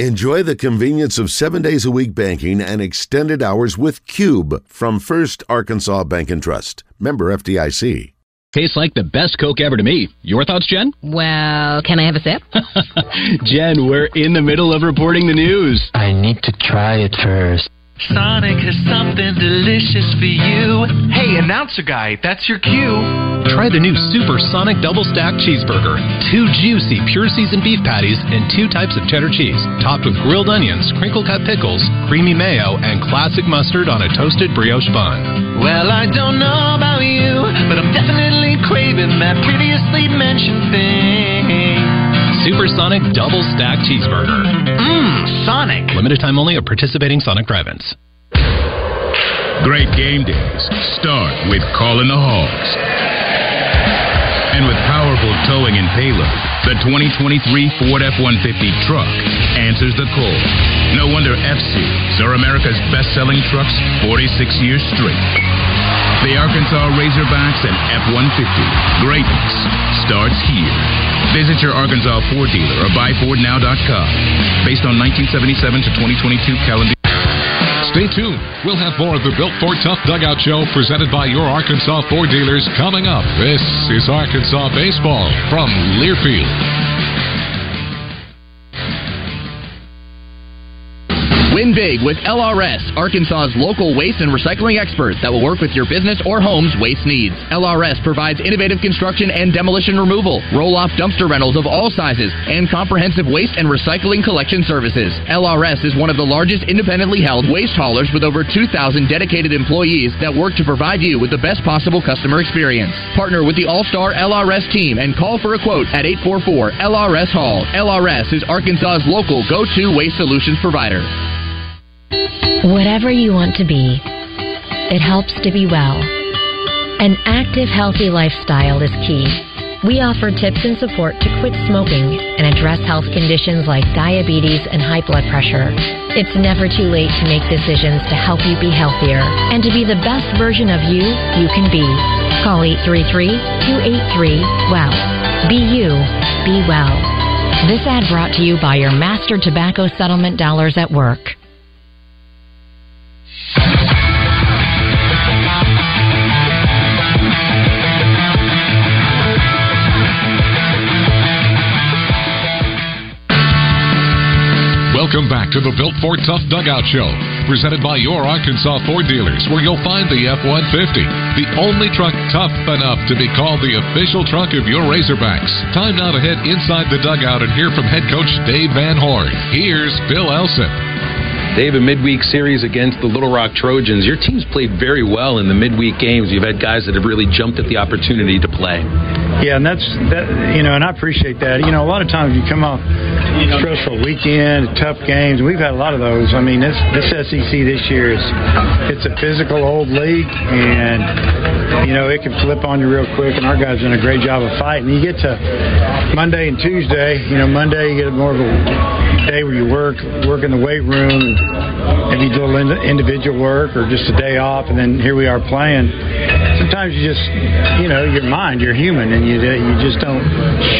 Enjoy the convenience of seven days a week banking and extended hours with Cube from First Arkansas Bank and Trust. Member FDIC. Tastes like the best Coke ever to me. Your thoughts, Jen? Well, can I have a sip? Jen, we're in the middle of reporting the news. I need to try it first. Sonic has something delicious for you. Hey, announcer guy, that's your cue. Try the new Super Sonic Double Stack Cheeseburger. Two juicy, pure seasoned beef patties and two types of cheddar cheese, topped with grilled onions, crinkle cut pickles, creamy mayo, and classic mustard on a toasted brioche bun. Well, I don't know about you, but I'm definitely craving that previously mentioned thing. Supersonic Double Stack Cheeseburger. Mmm, Sonic. Limited time only at participating Sonic drive-ins. Great game days start with calling the Hogs. And with powerful towing and payload, the 2023 Ford F-150 truck answers the call. No wonder F-Series are America's best-selling trucks 46 years straight. The Arkansas Razorbacks and F-150. Greatness starts here. Visit your Arkansas Ford dealer or buyfordnow.com. Based on 1977 to 2022 calendar. Stay tuned. We'll have more of the Built Ford Tough Dugout Show presented by your Arkansas Ford dealers coming up. This is Arkansas Baseball from Learfield. Win big with LRS, Arkansas's local waste and recycling expert that will work with your business or home's waste needs. LRS provides innovative construction and demolition removal, roll off dumpster rentals of all sizes, and comprehensive waste and recycling collection services. LRS is one of the largest independently held waste haulers with over 2,000 dedicated employees that work to provide you with the best possible customer experience. Partner with the All Star LRS team and call for a quote at 844 LRS Hall. LRS is Arkansas's local go to waste solutions provider. Whatever you want to be, it helps to be well. An active, healthy lifestyle is key. We offer tips and support to quit smoking and address health conditions like diabetes and high blood pressure. It's never too late to make decisions to help you be healthier and to be the best version of you you can be. Call 833-283-WELL. Be you, be well. This ad brought to you by your master tobacco settlement dollars at work. Welcome back to the Built Ford Tough Dugout Show, presented by your Arkansas Ford dealers, where you'll find the F-150, the only truck tough enough to be called the official truck of your Razorbacks. Time now to head inside the dugout and hear from head coach Dave Van Horn. Here's Phil Elson. Dave, a midweek series against the Little Rock Trojans. Your team's played very well in the midweek games. You've had guys that have really jumped at the opportunity to play. Yeah, and that's that. You know, and I appreciate that. You know, a lot of times you come off stressful weekend, tough games. We've had a lot of those. I mean, this this SEC this year is it's a physical old league, and you know it can flip on you real quick. And our guys done a great job of fighting. You get to Monday and Tuesday. You know, Monday you get more of a day where you work work in the weight room, maybe do a little individual work or just a day off, and then here we are playing. Sometimes you just, you know, your mind, you're human, and you you just don't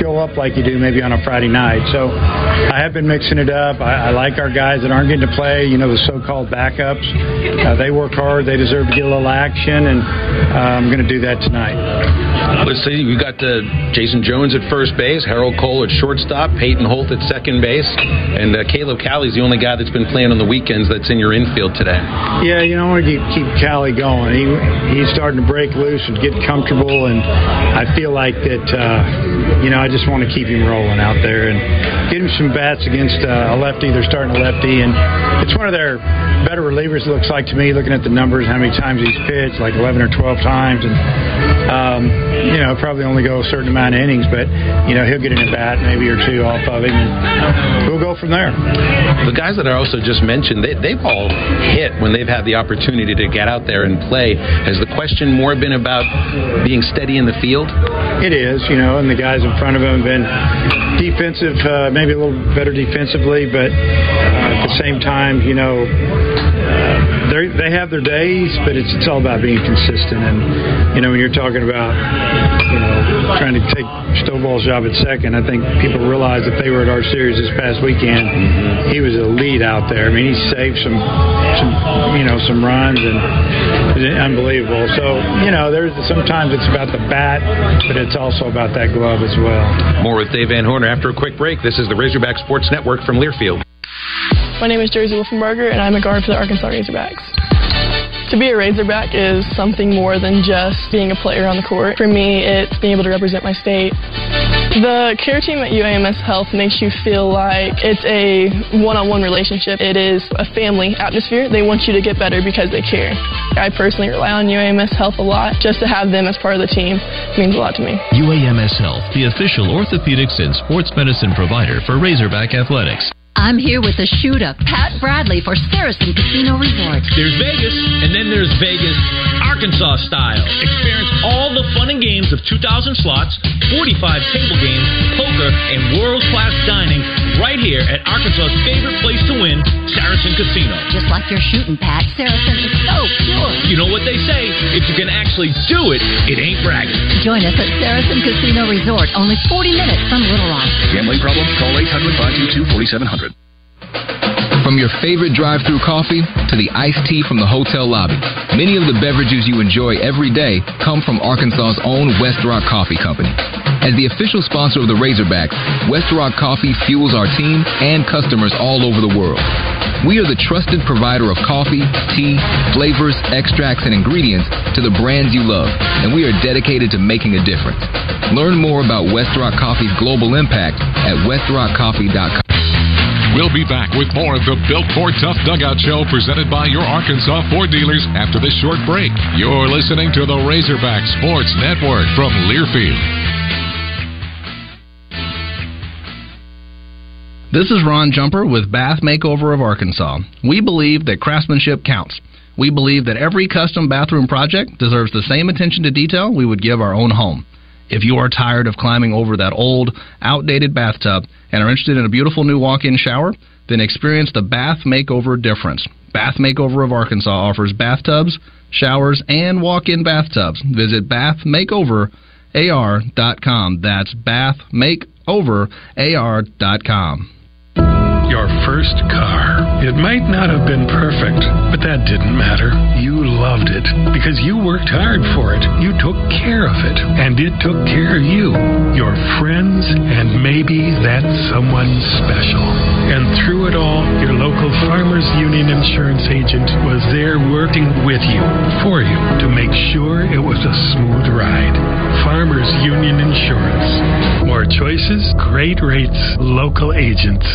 show up like you do maybe on a Friday night. So I have been mixing it up. I, I like our guys that aren't getting to play. You know, the so-called backups. Uh, they work hard. They deserve to get a little action, and uh, I'm going to do that tonight. See. We got uh, Jason Jones at first base, Harold Coll at shortstop, Peyton Holt at second base, and uh, Caleb Cali's the only guy that's been playing on the weekends that's in your infield today. Yeah, you know, I want to keep, keep Cali going. He he's starting to break loose and get comfortable, and I feel like that. Uh, you know, I just want to keep him rolling out there and get him some bats against uh, a lefty. They're starting a lefty, and it's one of their better relievers. It looks like to me, looking at the numbers, how many times he's pitched, like 11 or 12 times, and um, you know, probably only go a certain amount of innings, but you know, he'll get an at bat maybe or two off of him, and we'll go from there. The guys that I also just mentioned, they, they've all hit when they've had the opportunity to get out there and play. Has the question more been about being steady in the field? It is, you know, and the guys in front of him have been defensive, uh, maybe a little better defensively, but uh, at the same time, you know. They they have their days, but it's it's all about being consistent. And you know, when you're talking about you know trying to take Stovall's job at second, I think people realize if they were at our series this past weekend, mm-hmm. he was a lead out there. I mean, he saved some some you know some runs and unbelievable. So you know, there's sometimes it's about the bat, but it's also about that glove as well. More with Dave Van Horner after a quick break. This is the Razorback Sports Network from Learfield. My name is Jersey Wolfenbarger, and I'm a guard for the Arkansas Razorbacks. To be a Razorback is something more than just being a player on the court. For me, it's being able to represent my state. The care team at UAMS Health makes you feel like it's a one-on-one relationship. It is a family atmosphere. They want you to get better because they care. I personally rely on UAMS Health a lot. Just to have them as part of the team means a lot to me. UAMS Health, the official orthopedics and sports medicine provider for Razorback Athletics. I'm here with the shooter, Pat Bradley, for Saracen Casino Resort. There's Vegas, and then there's Vegas, Arkansas style. Experience all the fun and games of 2,000 slots, 45 table games, poker, and world class dining right here at Arkansas's favorite place to win, Saracen Casino. Just like your shooting, Pat, Saracen is so pure. You know what they say if you can actually do it, it ain't bragging. Join us at Saracen Casino Resort, only 40 minutes from Little Rock. Gambling problem? Call 800 522 4700. From your favorite drive through coffee to the iced tea from the hotel lobby, many of the beverages you enjoy every day come from Arkansas's own West Rock Coffee Company. As the official sponsor of the Razorbacks, West Rock Coffee fuels our team and customers all over the world. We are the trusted provider of coffee, tea, flavors, extracts, and ingredients to the brands you love, and we are dedicated to making a difference. Learn more about West Rock Coffee's global impact at westrockcoffee.com. We'll be back with more of the Built Ford Tough Dugout Show presented by your Arkansas Ford dealers after this short break. You're listening to the Razorback Sports Network from Learfield. This is Ron Jumper with Bath Makeover of Arkansas. We believe that craftsmanship counts. We believe that every custom bathroom project deserves the same attention to detail we would give our own home. If you are tired of climbing over that old, outdated bathtub and are interested in a beautiful new walk in shower, then experience the Bath Makeover difference. Bath Makeover of Arkansas offers bathtubs, showers, and walk in bathtubs. Visit bathmakeoverar.com. That's bathmakeoverar.com. Your first car. It might not have been perfect, but that didn't matter. You loved it because you worked hard for it. You took care of it, and it took care of you, your friends, and maybe that someone special. And through it all, your local Farmers Union insurance agent was there working with you, for you, to make sure it was a smooth ride. Farmers Union Insurance. More choices, great rates, local agents.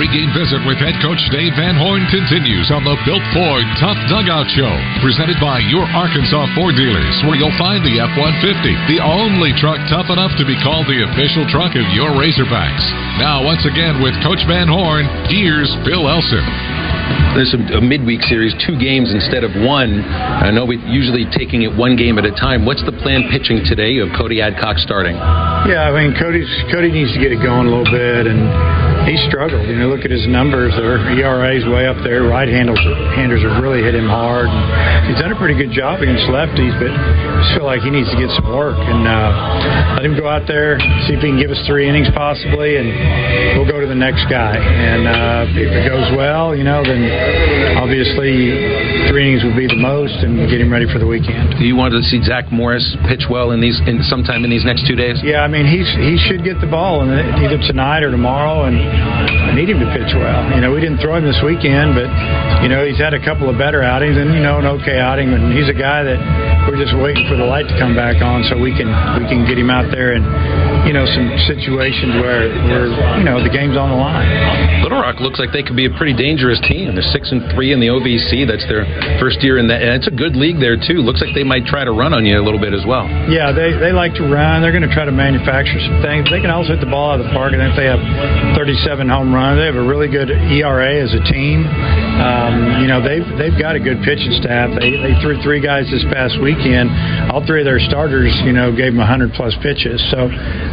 Pregame visit with head coach Dave Van Horn continues on the Built Ford Tough Dugout Show, presented by your Arkansas Ford dealers, where you'll find the F 150, the only truck tough enough to be called the official truck of your Razorbacks. Now, once again, with Coach Van Horn, here's Phil Elson. There's a, a, midweek series, two games instead of one. I know we're usually taking it one game at a time. What's the plan pitching today of Cody Adcock starting? Yeah, I mean Cody's Cody needs to get it going a little bit, and he struggled. You know, look at his numbers. Their ERA's way up there. Right handers handers have really hit him hard. He's done a pretty good job against lefties, but just feel like he needs to get some work and uh, let him go out there, see if he can give us three innings possibly, and we'll go to the next guy. And uh, if it goes well, you know, then obviously three innings would be the most, and get him ready for the weekend. Do you want to see Zach Morris pitch well in these in sometime in these next two days? Yeah, I mean he's he should get the ball in the, either tonight or tomorrow, and I need him to pitch well. You know, we didn't throw him this weekend, but you know he's had a couple of better outings, and you know an okay outing, and he's a guy that we're just waiting for the light to come back on so we can we can get him out there and you know, some situations where, where you know, the game's on the line. Little Rock looks like they could be a pretty dangerous team. They're six and three in the OVC. That's their first year in that, and it's a good league there too. Looks like they might try to run on you a little bit as well. Yeah, they, they like to run. They're going to try to manufacture some things. They can also hit the ball out of the park, and if they have 37 home runs, they have a really good ERA as a team. Um, you know, they've they've got a good pitching staff. They they threw three guys this past weekend. All three of their starters, you know, gave them 100 plus pitches. So,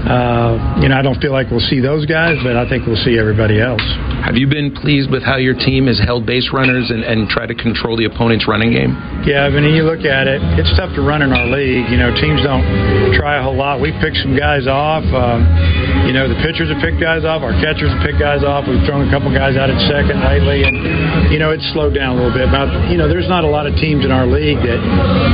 uh, you know, I don't feel like we'll see those guys, but I think we'll see everybody else. Have you been pleased with how your team has held base runners and, and try to control the opponent's running game? Yeah, I mean, you look at it, it's tough to run in our league. You know, teams don't try a whole lot. We pick some guys off. Um, you know, the pitchers have picked guys off, our catchers have picked guys off. We've thrown a couple guys out at second lately, and you know, it's slowed down a little bit. But you know, there's not a lot of teams in our league that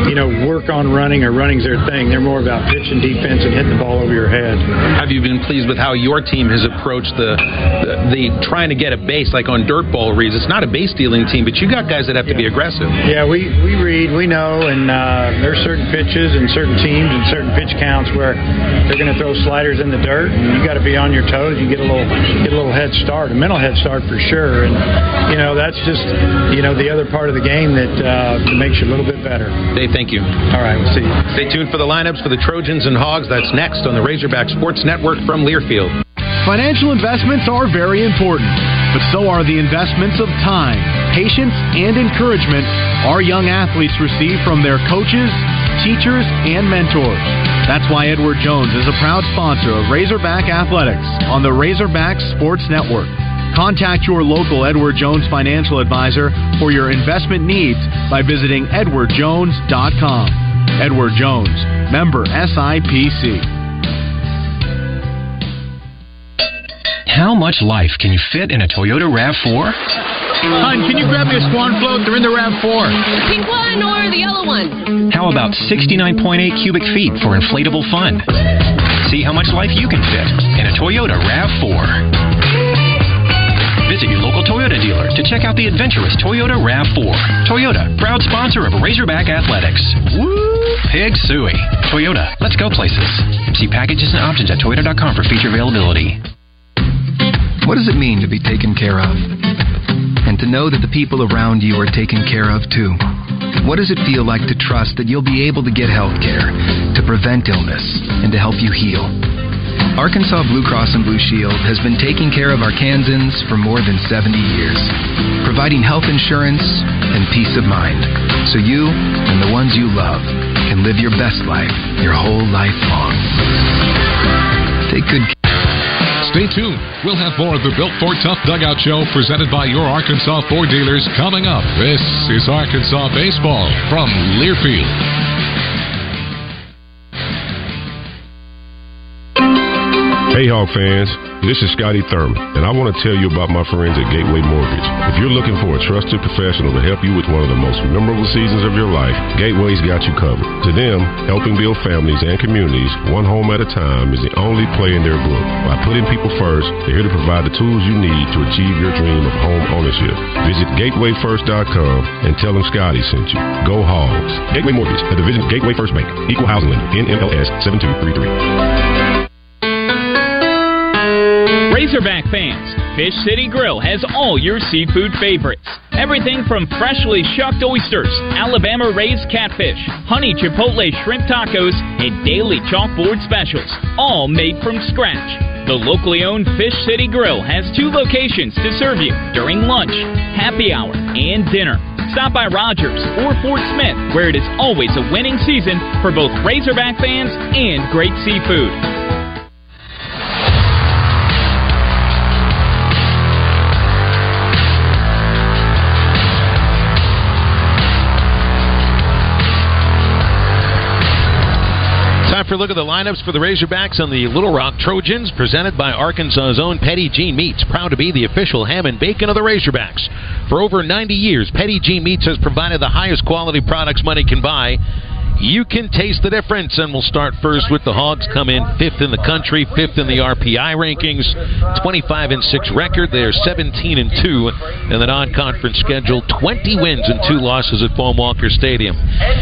you know work on running or running's their thing. They're more about pitch and defense and hitting the ball over your head. Have you been pleased with how your team has approached the the, the trying to get a base like on dirt ball reads? It's not a base stealing team, but you got guys that have to be aggressive. Yeah, we, we read, we know, and uh, there's certain pitches and certain teams and certain pitch counts where they're going to throw sliders in the dirt, and you got to be on your toes. You get a little get a little head start, a mental head start for sure. And you know that's just you know the other part of the game that uh, makes you a little bit better. Dave, thank you. All right, we'll see. You. Stay tuned for the lineups for the Trojans and Hogs. That's next on the Razorback Sports Network from Learfield. Financial investments are very important, but so are the investments of time, patience, and encouragement our young athletes receive from their coaches, teachers, and mentors. That's why Edward Jones is a proud sponsor of Razorback Athletics on the Razorback Sports Network. Contact your local Edward Jones financial advisor for your investment needs by visiting edwardjones.com. Edward Jones, member SIPC. How much life can you fit in a Toyota RAV4? Hun, can you grab me a Swan float? They're in the RAV4. The pink one or the yellow one? How about 69.8 cubic feet for inflatable fun? See how much life you can fit in a Toyota RAV4. Visit your local Toyota dealer to check out the adventurous Toyota RAV4. Toyota, proud sponsor of Razorback Athletics. Woo! Pig Sooie. Toyota, let's go places. See packages and options at toyota.com for feature availability. What does it mean to be taken care of? And to know that the people around you are taken care of too? What does it feel like to trust that you'll be able to get health care, to prevent illness, and to help you heal? Arkansas Blue Cross and Blue Shield has been taking care of Arkansans for more than 70 years, providing health insurance and peace of mind so you and the ones you love can live your best life your whole life long. Take good care. Stay tuned. We'll have more of the Built Ford Tough Dugout Show presented by your Arkansas Ford dealers coming up. This is Arkansas Baseball from Learfield. Hey, Hawk fans. This is Scotty Thurman, and I want to tell you about my friends at Gateway Mortgage. If you're looking for a trusted professional to help you with one of the most memorable seasons of your life, Gateway's got you covered. To them, helping build families and communities one home at a time is the only play in their book. By putting people first, they're here to provide the tools you need to achieve your dream of home ownership. Visit gatewayfirst.com and tell them Scotty sent you. Go Hogs. Gateway Mortgage, a division of Gateway First Bank, equal housing lender, NMLS 7233. Razorback fans, Fish City Grill has all your seafood favorites. Everything from freshly shucked oysters, Alabama raised catfish, honey chipotle shrimp tacos, and daily chalkboard specials, all made from scratch. The locally owned Fish City Grill has two locations to serve you during lunch, happy hour, and dinner. Stop by Rogers or Fort Smith, where it is always a winning season for both Razorback fans and great seafood. Time for a look at the lineups for the Razorbacks on the Little Rock Trojans, presented by Arkansas's own Petit Jean Meats, proud to be the official ham and bacon of the Razorbacks. For over 90 years, Petit Jean Meats has provided the highest quality products money can buy. You can taste the difference, and we'll start first with the Hogs. Come in fifth in the country, fifth in the RPI rankings, 25 and six record. They're 17 and two in the non-conference schedule, 20 wins and two losses at Baum Walker Stadium.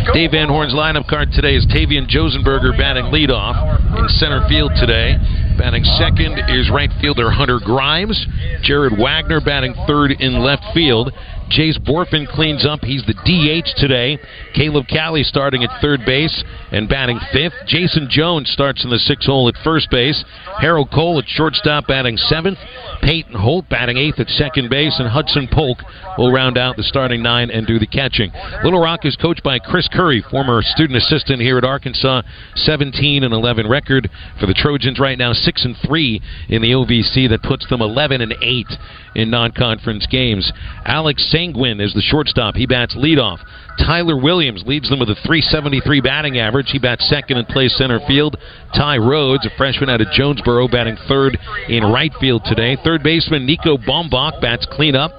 Dave Van Horn's lineup card today is Tavian Josenberger batting leadoff. in center field today. Batting second is right fielder Hunter Grimes. Jared Wegner batting third in left field. Jace Bohrofen cleans up. He's the DH today. Caleb Cali starting at third base and batting fifth. Jason Jones starts in the six hole at first base. Harold Coll at shortstop batting seventh. Peyton Holt batting eighth at second base. And Hudson Polk will round out the starting nine and do the catching. Little Rock is coached by Chris Curry, former student assistant here at Arkansas. 17 and 11 record for the Trojans right now. 6 and 3 in the OVC. That puts them 11 and 8 in non-conference games. Alex Sanguin is the shortstop. He bats leadoff. Tyler Williams leads them with a 373 batting average. He bats second and plays center field. Ty Rhodes, a freshman out of Jonesboro, batting third in right field today. Third baseman Nico Baumbach bats cleanup.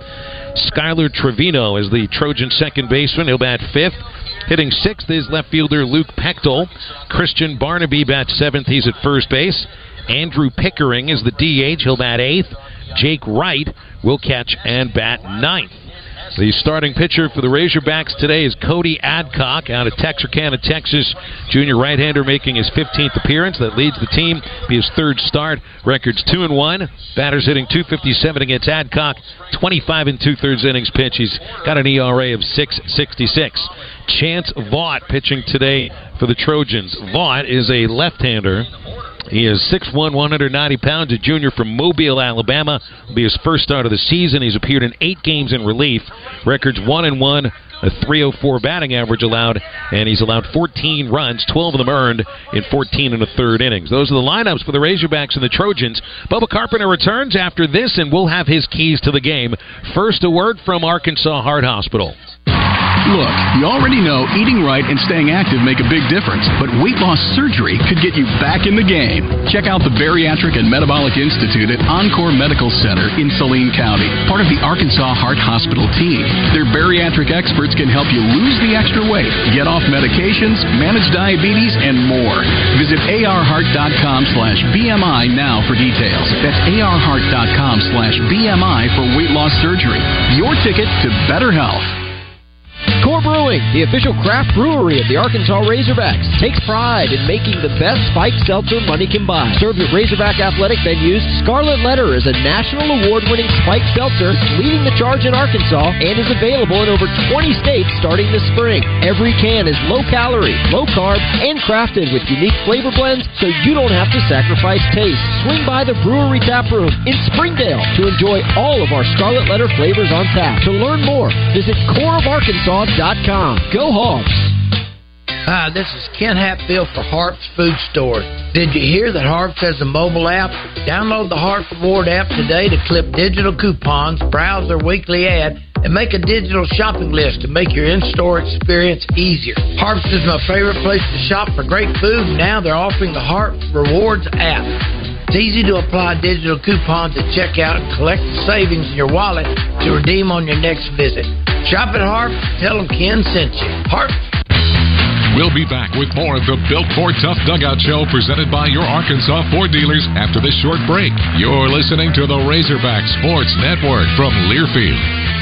Skylar Trevino is the Trojan second baseman. He'll bat fifth. Hitting sixth is left fielder Luke Pechtel. Christian Barnaby bats seventh. He's at first base. Andrew Pickering is the DH. He'll bat eighth. Jake Wright will catch and bat ninth. The starting pitcher for the Razorbacks today is Cody Adcock out of Texarkana, Texas. Junior right-hander making his 15th appearance. That leads the team. His third start. Records two and one. Batters hitting 257 against Adcock. 25 and two thirds innings pitch. He's got an ERA of 6.66. Chance Vaught pitching today for the Trojans. Vaught is a left-hander. He is 6'1", 190 pounds, a junior from Mobile, Alabama. Will be his first start of the season. He's appeared in eight games in relief. Records one and one, a 304 batting average allowed, and he's allowed 14 runs, 12 of them earned in 14 and a third innings. Those are the lineups for the Razorbacks and the Trojans. Bubba Carpenter returns after this, and we'll have his keys to the game. First, a word from Arkansas Heart Hospital. Look, you already know eating right and staying active make a big difference, but weight loss surgery could get you back in the game. Check out the Bariatric and Metabolic Institute at Encore Medical Center in Saline County, part of the Arkansas Heart Hospital team. Their bariatric experts can help you lose the extra weight, get off medications, manage diabetes, and more. Visit arheart.com slash BMI now for details. That's arheart.com slash BMI for weight loss surgery. Your ticket to better health. Brewing, the official craft brewery of the Arkansas Razorbacks, takes pride in making the best spiked seltzer money can buy. Served at Razorback athletic venues, Scarlet Letter is a national award-winning spiked seltzer leading the charge in Arkansas and is available in over 20 states starting this spring. Every can is low calorie, low carb, and crafted with unique flavor blends so you don't have to sacrifice taste. Swing by the brewery tap room in Springdale to enjoy all of our Scarlet Letter flavors on tap. To learn more, visit coreofarkansas.com. Go Hawks! Hi, this is Ken Hatfield for Harps Food Store. Did you hear that Harps has a mobile app? Download the Harps Reward app today to clip digital coupons, browse their weekly ad, and make a digital shopping list to make your in-store experience easier. Harps is my favorite place to shop for great food. Now they're offering the Harps Rewards app. It's easy to apply digital coupons at checkout and collect the savings in your wallet to redeem on your next visit. Shop at Harp. Tell them Ken sent you. Harp. We'll be back with more of the Built Ford Tough Dugout Show presented by your Arkansas Ford dealers after this short break. You're listening to the Razorback Sports Network from Learfield.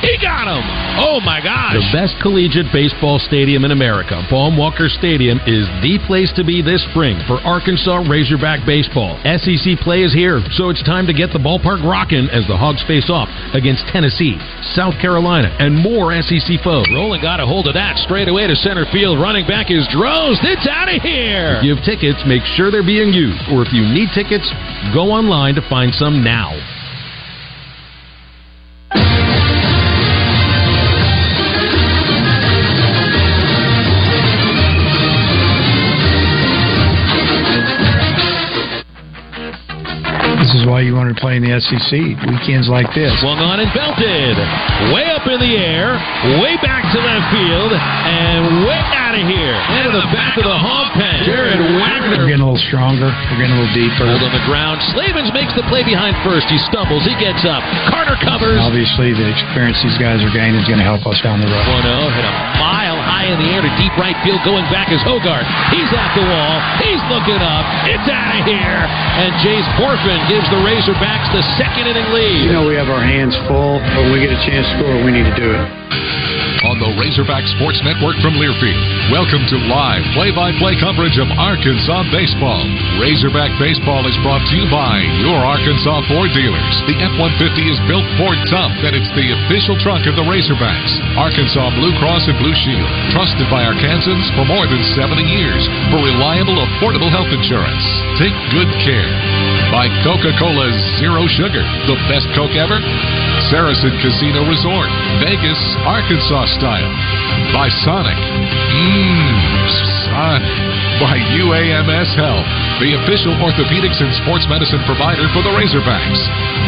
He got him! Oh my gosh! The best collegiate baseball stadium in America, Baum Walker Stadium, is the place to be this spring for Arkansas Razorback baseball. SEC play is here, so it's time to get the ballpark rocking as the Hogs face off against Tennessee, South Carolina, and more SEC foes. Rowland got a hold of that straight away to center field. Running back is Droz. It's out of here. To give tickets, make sure they're being used, or if you need tickets, go online to find some now. Is why you want to wanted to play in the SEC weekends like this. Swung on and belted. Way up in the air, way back to left field, and way out of here. Into the back of the hog pen. Jared Wegner. We're getting a little stronger. We're getting a little deeper. Hold on the ground. Slavens makes the play behind first. He stumbles. He gets up. Carter covers. Obviously, the experience these guys are gaining is going to help us down the road. 1 hit a mile high in the air to deep right field. Going back is Hogard. He's at the wall. He's looking up. It's out of here. And Jace Bohrofen gives the Razorbacks the second inning lead. You know, we have our hands full, but when we get a chance to score, we need to do it. On the Razorback Sports Network from Learfield, welcome to live play-by-play coverage of Arkansas baseball. Razorback baseball is brought to you by your Arkansas Ford dealers. The F-150 is built Ford tough, and it's the official truck of the Razorbacks. Arkansas Blue Cross and Blue Shield, trusted by Arkansans for more than 70 years for reliable, affordable health insurance. Take good care. By Coca-Cola Zero Sugar, the best Coke ever. Saracen Casino Resort, Vegas, Arkansas style. By Sonic. Mmm, Sonic. By UAMS Health, the official orthopedics and sports medicine provider for the Razorbacks.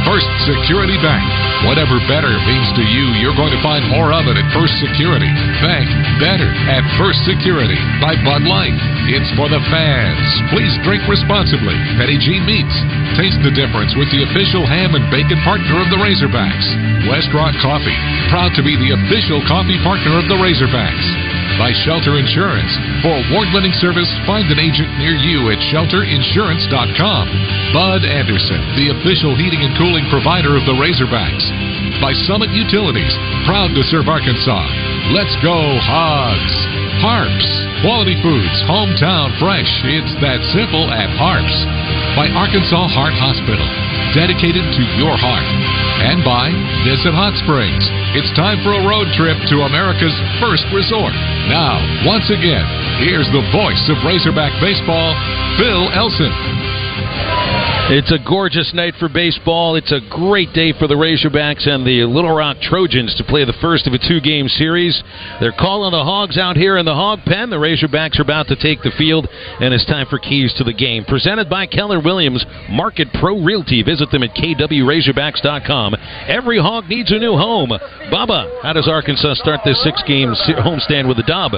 First Security Bank. Whatever better means to you, you're going to find more of it at First Security. Bank better at First Security by Bud Light. It's for the fans. Please drink responsibly. Petit Jean Meats. Taste the difference with the official ham and bacon partner of the Razorbacks. West Rock Coffee. Proud to be the official coffee partner of the Razorbacks by Shelter Insurance. For award-winning service, find an agent near you at shelterinsurance.com. Bud Anderson, the official heating and cooling provider of the Razorbacks. By Summit Utilities, proud to serve Arkansas. Let's go Hogs. Harps, quality foods, hometown fresh. It's that simple at Harps. By Arkansas Heart Hospital, dedicated to your heart. And by Visit Hot Springs. It's time for a road trip to America's first resort. Now, once again, here's the voice of Razorback Baseball, Phil Elson. It's a gorgeous night for baseball. It's a great day for the Razorbacks and the Little Rock Trojans to play the first of a two game series. They're calling the Hogs out here in the Hog Pen. The Razorbacks are about to take the field, and it's time for keys to the game. Presented by Keller Williams, Market Pro Realty. Visit them at kwrazorbacks.com. Every Hog needs a new home. Bubba, how does Arkansas start this six game homestand with a dub?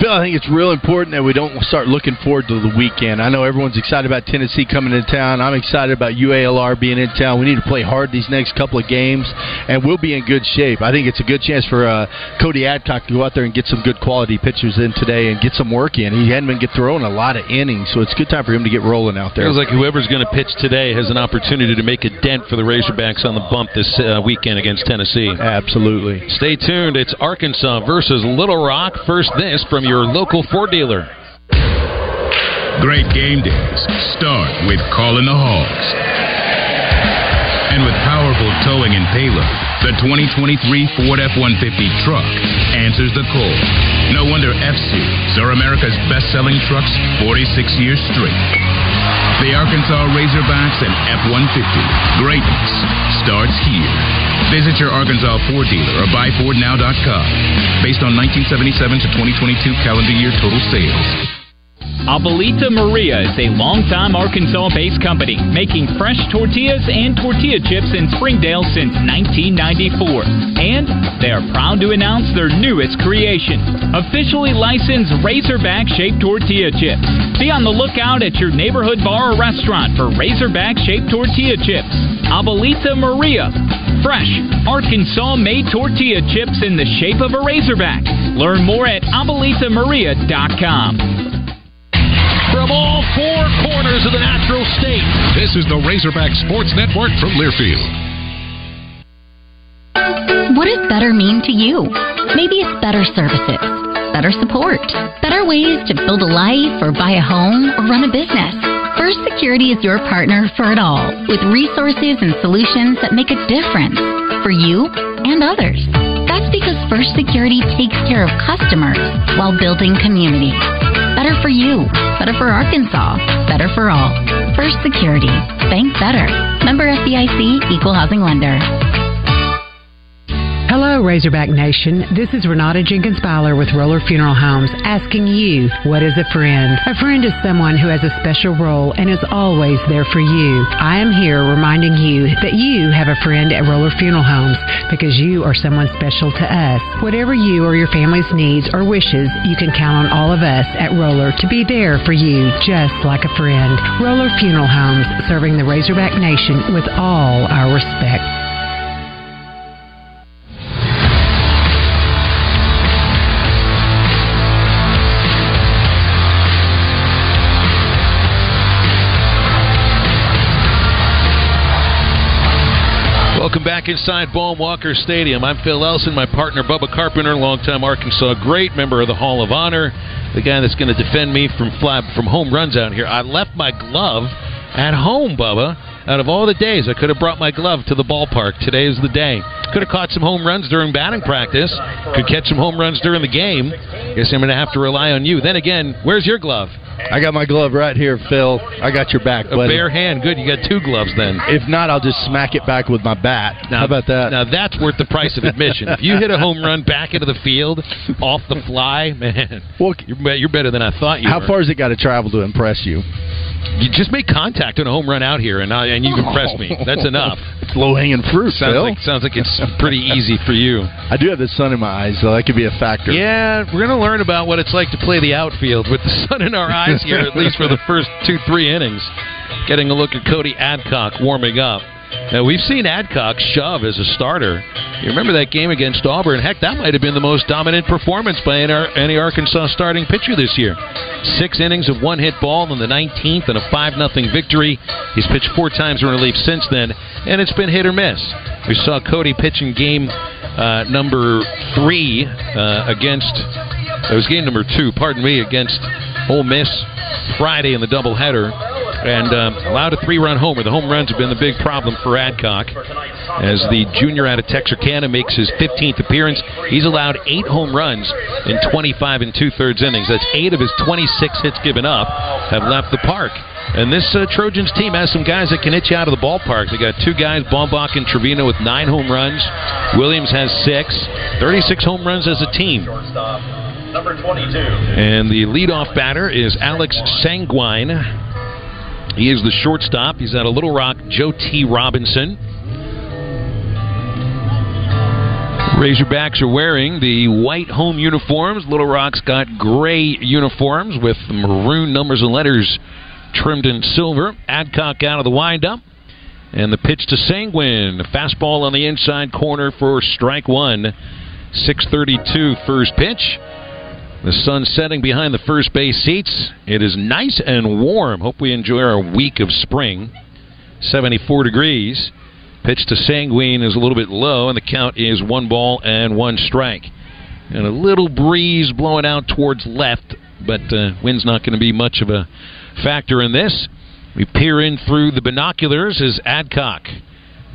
Phil, I think it's real important that we don't start looking forward to the weekend. I know everyone's excited about Tennessee coming into town. I'm excited about UALR being in town. We need to play hard these next couple of games, and we'll be in good shape. I think it's a good chance for uh, Cody Adcock to go out there and get some good quality pitchers in today and get some work in. He hadn't been get throwing a lot of innings, so it's a good time for him to get rolling out there. Feels like whoever's going to pitch today has an opportunity to make a dent for the Razorbacks on the bump this uh, weekend against Tennessee. Absolutely. Stay tuned. It's Arkansas versus Little Rock. First, this from your local Ford dealer. Great game days start with calling the Hogs. And with powerful towing and payload, the 2023 Ford F-150 truck answers the call. No wonder F-Series are America's best-selling trucks 46 years straight. The Arkansas Razorbacks and F-150. Greatness starts here. Visit your Arkansas Ford dealer or buyfordnow.com. Based on 1977 to 2022 calendar year total sales. Abuelita Maria is a longtime Arkansas-based company making fresh tortillas and tortilla chips in Springdale since 1994. And they are proud to announce their newest creation, officially licensed Razorback-shaped tortilla chips. Be on the lookout at your neighborhood bar or restaurant for Razorback-shaped tortilla chips. Abuelita Maria, fresh Arkansas-made tortilla chips in the shape of a Razorback. Learn more at abuelitamaria.com from all four corners of the natural state. This is the Razorback Sports Network from Learfield. What does better mean to you? Maybe it's better services, better support, better ways to build a life or buy a home or run a business. First Security is your partner for it all, with resources and solutions that make a difference for you and others. That's because First Security takes care of customers while building communities. Better for you, better for Arkansas, better for all. First Security. Bank better. Member FDIC, Equal Housing Lender. Hello, Razorback Nation. This is Renata Jenkins Byler with Roller Funeral Homes asking you, what is a friend? A friend is someone who has a special role and is always there for you. I am here reminding you that you have a friend at Roller Funeral Homes because you are someone special to us. Whatever you or your family's needs or wishes, you can count on all of us at Roller to be there for you just like a friend. Roller Funeral Homes, serving the Razorback Nation with all our respect. Back inside Baum Walker Stadium. I'm Phil Elson, my partner Bubba Carpenter, longtime Arkansas great, member of the Hall of Honor, the guy that's going to defend me from fly, from home runs out here. I left my glove at home, Bubba. Out of all the days, I could have brought my glove to the ballpark. Today is the day. Could have caught some home runs during batting practice. Could catch some home runs during the game. Guess I'm going to have to rely on you. Then again, where's your glove? I got my glove right here, Phil. I got your back, A bare hand. Good. You got two gloves then. If not, I'll just smack it back with my bat. How about that? Now that's worth the price of admission. if you hit a home run back into the field off the fly, man, you're, you're better than I thought you How were. far has it got to travel to impress you? You just make contact on a home run out here, and I, and you've oh. impressed me. That's enough. It's low hanging fruit, Sounds Phil. like sounds like it's pretty easy for you. I do have the sun in my eyes, so that could be a factor. Yeah, we're going to learn about what it's like to play the outfield with the sun in our eyes here, at least for the first two, three innings. Getting a look at Cody Adcock warming up. Now, we've seen Adcock shove as a starter. You remember that game against Auburn? Heck, that might have been the most dominant performance by any, any Arkansas starting pitcher this year. Six innings of one hit ball in the 19th and a 5 0 victory. He's pitched four times in relief since then, and it's been hit or miss. We saw Cody pitching game uh, number three uh, against. It was game number two, pardon me, against Ole Miss Friday in the doubleheader, and um, allowed a three-run homer. The home runs have been the big problem for Adcock. As the junior out of Texarkana makes his 15th appearance, he's allowed eight home runs in 25 and two-thirds innings. That's eight of his 26 hits given up have left the park. And this uh, Trojans team has some guys that can hit you out of the ballpark. They got two guys, Baumbach and Trevino, with nine home runs. Williams has six. 36 home runs as a team. Number 22. And the leadoff batter is Alex Sanguine. He is the shortstop. He's at a Little Rock, Joe T. Robinson. Razorbacks are wearing the white home uniforms. Little Rock's got gray uniforms with maroon numbers and letters trimmed in silver. Adcock out of the windup. And the pitch to Sanguine. A fastball on the inside corner for strike one. 632 first pitch. The sun setting behind the first base seats. It is nice and warm. Hope we enjoy our week of spring. 74 degrees. Pitch to Sanguine is a little bit low, and the count is one ball and one strike. And a little breeze blowing out towards left, but uh, wind's not going to be much of a factor in this. We peer in through the binoculars as Adcock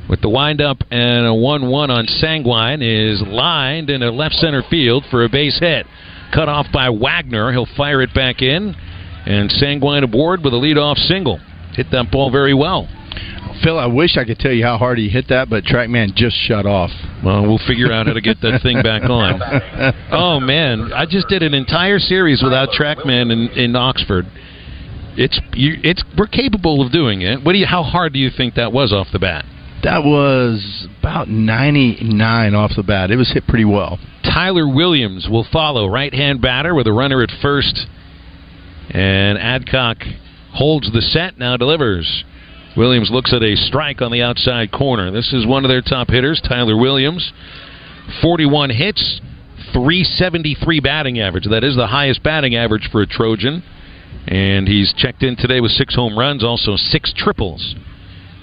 with the windup and a 1 1 on Sanguine is lined into left center field for a base hit. Cut off by Wegner. He'll fire it back in, and Sanguine aboard with a leadoff single. Hit that ball very well. Phil, I wish I could tell you how hard he hit that, but TrackMan just shut off. Well, we'll figure out how to get that thing back on. Oh man, I just did an entire series without TrackMan in, in Oxford. It's you, it's we're capable of doing it. What do you? How hard do you think that was off the bat? That was about 99 off the bat. It was hit pretty well. Tyler Williams will follow, right hand batter with a runner at first. And Adcock holds the set, now delivers. Williams looks at a strike on the outside corner. This is one of their top hitters, Tyler Williams. 41 hits, 373 batting average. That is the highest batting average for a Trojan. And he's checked in today with six home runs, also six triples.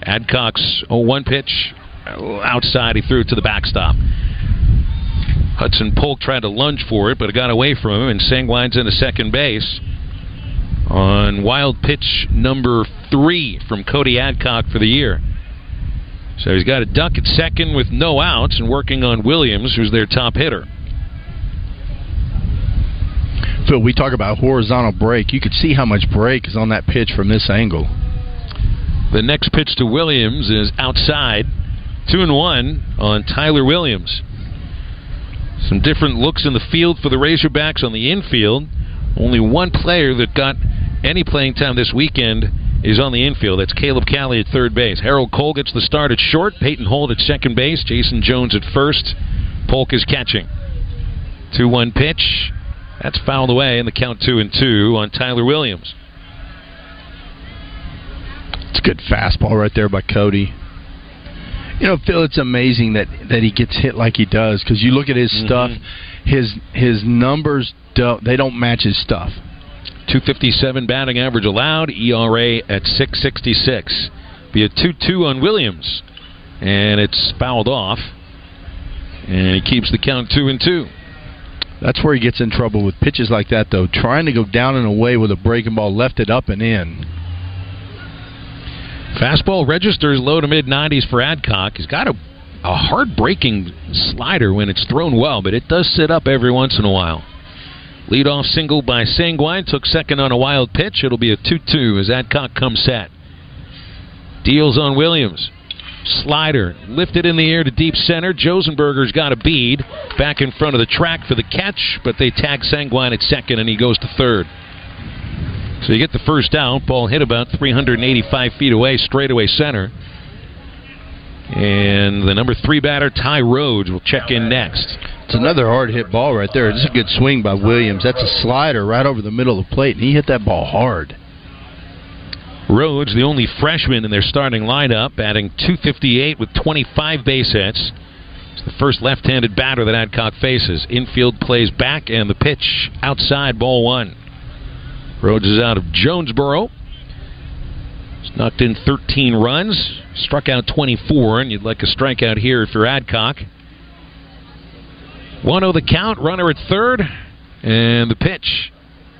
Adcock's 0-1 pitch uh, outside. He threw it to the backstop. Hudson Polk tried to lunge for it, but it got away from him, and Sanguine's into second base on wild pitch number three from Cody Adcock for the year. So he's got a duck at second with no outs and working on Williams, who's their top hitter. Phil, we talk about horizontal break. You could see how much break is on that pitch from this angle. The next pitch to Williams is outside, two and one on Tyler Williams. Some different looks in the field for the Razorbacks on the infield. Only one player that got any playing time this weekend is on the infield. That's Caleb Cali at third base. Harold Coll gets the start at short. Peyton Holt at second base. Jason Jones at first. Polk is catching. 2 1 pitch. That's fouled away in the count 2 and 2 on Tyler Williams. It's a good fastball right there by Cody. You know, Phil, it's amazing that that he gets hit like he does because you look at his Mm-hmm. stuff, his his numbers don't they don't match his stuff. 257 batting average allowed, ERA at 666. Be a 2 2 on Williams. And it's fouled off. And he keeps the count 2 and 2. That's where he gets in trouble with pitches like that, though. Trying to go down and away with a breaking ball, left it up and in. Fastball registers low to mid 90s for Adcock. He's got a, a hard breaking slider when it's thrown well, but it does sit up every once in a while. Leadoff single by Sanguine. Took second on a wild pitch. It'll be a 2 2 as Adcock comes set. Deals on Williams. Slider lifted in the air to deep center. Josenberger's got a bead back in front of the track for the catch, but they tag Sanguine at second and he goes to third. So you get the first out. Ball hit about 385 feet away, straightaway center. And the number three batter, Ty Rhodes, will check in next. It's another hard hit ball right there. It's a good swing by Williams. That's a slider right over the middle of the plate, and he hit that ball hard. Rhodes, the only freshman in their starting lineup, batting 258 with 25 base hits. It's the first left handed batter that Adcock faces. Infield plays back, and the pitch outside, ball one. Rhodes is out of Jonesboro. He's knocked in 13 runs, struck out 24, and you'd like a strikeout here if you're Adcock. 1 0 the count, runner at third, and the pitch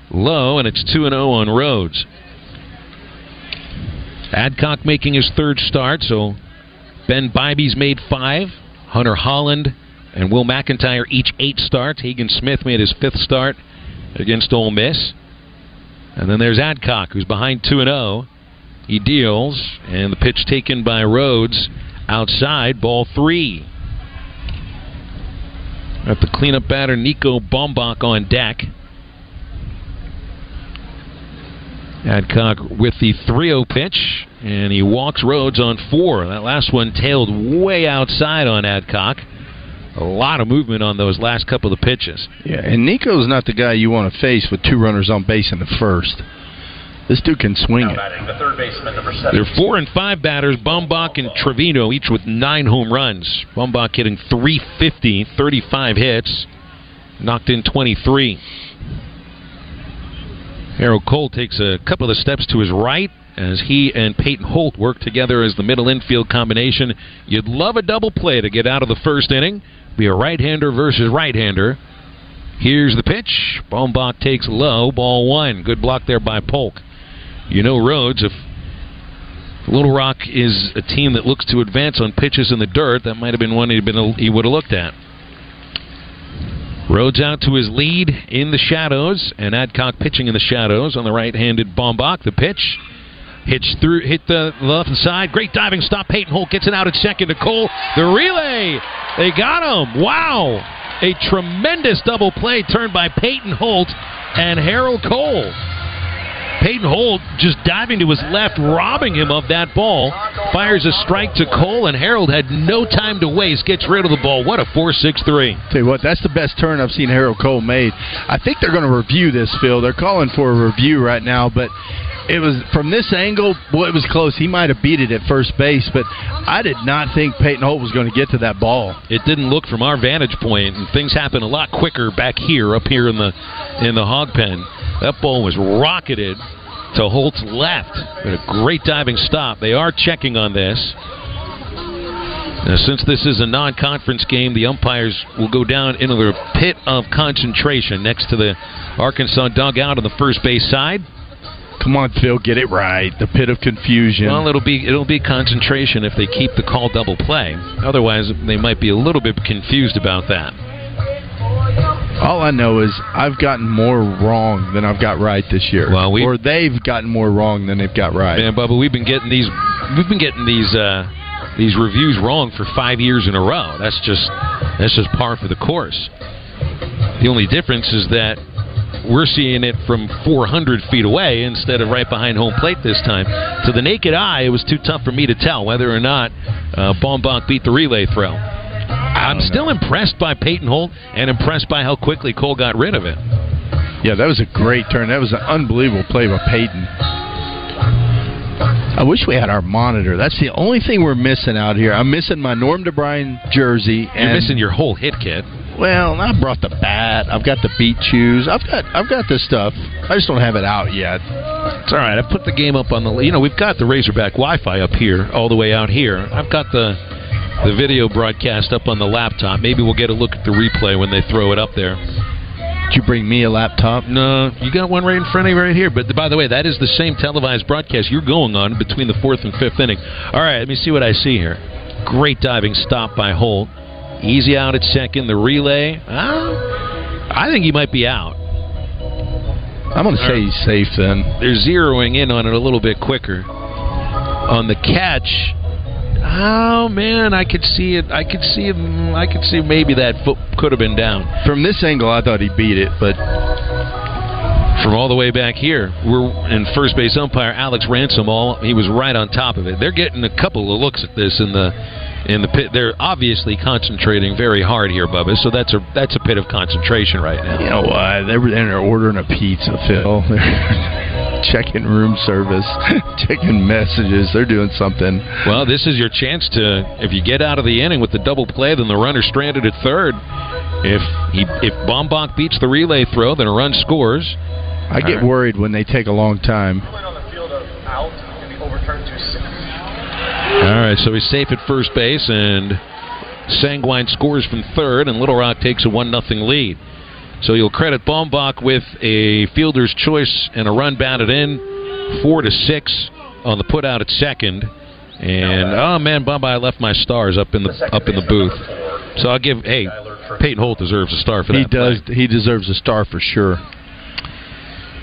low, and it's 2 0 on Rhodes. Adcock making his third start, so Ben Bybee's made five. Hunter Hollan and Will McEntire each eight starts. Hagen Smith made his fifth start against Ole Miss. And then there's Adcock, who's behind 2 0. He deals, and the pitch taken by Rhodes outside, ball three. At the cleanup batter, Nico Baumbach on deck. Adcock with the 3 0 pitch, and he walks Rhodes on four. That last one tailed way outside on Adcock. A lot of movement on those last couple of pitches. Yeah, and Nico's not the guy you want to face with two runners on base in the first. This dude can swing it. The third baseman, number There seven. are four and five batters, Baumbach and Trevino, each with nine home runs. Baumbach hitting 350, 35 hits, knocked in 23. Harold Coll takes a couple of steps to his right as he and Peyton Holt work together as the middle infield combination. You'd love a double play to get out of the first inning. Be a right-hander versus right-hander. Here's the pitch. Baumbach takes low, ball one. Good block there by Polk. You know Rhodes, if Little Rock is a team that looks to advance on pitches in the dirt, that might have been one he'd been he would have looked at. Rhodes out to his lead in the shadows, and Adcock pitching in the shadows on the right-handed Baumbach. The pitch hits through, hit the left side. Great diving stop. Peyton Holt gets it out at second to Coll. The relay, they got him. Wow, a tremendous double play turned by Peyton Holt and Harold Coll. Peyton Holt just diving to his left, robbing him of that ball. Fires a strike to Coll, and Harold had no time to waste. Gets rid of the ball. What a 4 6 3. Tell you what, that's the best turn I've seen Harold Coll made. I think they're going to review this, Phil. They're calling for a review right now, but it was from this angle. Boy, it was close. He might have beat it at first base, but I did not think Peyton Holt was going to get to that ball. It didn't look from our vantage point, and things happen a lot quicker back here, up here in the in the hog pen. That ball was rocketed to Holt's left. But a great diving stop. They are checking on this. Now, since this is a non conference game, the umpires will go down into the pit of concentration next to the Arkansas dugout on the first base side. Come on, Phil, get it right. The pit of confusion. Well, it'll be it'll be concentration if they keep the call double play. Otherwise, they might be a little bit confused about that. All I know is I've gotten more wrong than I've got right this year. Well, we- or they've gotten more wrong than they've got right. Man, Bubba, we've been getting these we've been getting these uh, these reviews wrong for five years in a row. That's just that's just par for the course. The only difference is that we're seeing it from 400 feet away instead of right behind home plate this time. To the naked eye, it was too tough for me to tell whether or not uh, Baumbach beat the relay throw. I'm still impressed by Peyton Holt and impressed by how quickly Coll got rid of it. Yeah, that was a great turn. That was an unbelievable play by Peyton. I wish we had our monitor. That's the only thing we're missing out here. I'm missing my Norm DeBriyn jersey. You're missing your whole hit kit. Well, I brought the bat. I've got the beat shoes. I've got I've got this stuff. I just don't have it out yet. It's all right. I put the game up on the. You know, we've got the Razorback Wi-Fi up here, all the way out here. I've got the the video broadcast up on the laptop. Maybe we'll get a look at the replay when they throw it up there. Did you bring me a laptop? No, you got one right in front of you right here. But by the way, that is the same televised broadcast you're going on between the fourth and fifth inning. All right, let me see what I see here. Great diving stop by Holt. Easy out at second. The relay. Uh, I think he might be out. I'm going to say he's safe then. They're zeroing in on it a little bit quicker. On the catch, oh man, I could see it. I could see it. I could see maybe that foot could have been down. From this angle, I thought he beat it, but from all the way back here, we're in first base umpire Alex Ransom. All he was right on top of it. They're getting a couple of looks at this in the in the pit. They're obviously concentrating very hard here, Bubba. So that's a that's a pit of concentration right now. You know what? They're, they're ordering a pizza, Phil. Checking room service, checking messages. They're doing something. Well, this is your chance to if you get out of the inning with the double play, then the runner stranded at third. If he if Baumbach beats the relay throw, then a run scores. I get right. worried when they take a long time. All right, so he's safe at first base, and Sanguine scores from third, and Little Rock takes a one nothing lead. So you'll credit Baumbach with a fielder's choice and a run batted in, four to six on the put out at second. And oh man, Bubba, I left my stars up in the up in the booth. So I'll give hey, Peyton Holt deserves a star for that. He does. play. He deserves a star for sure.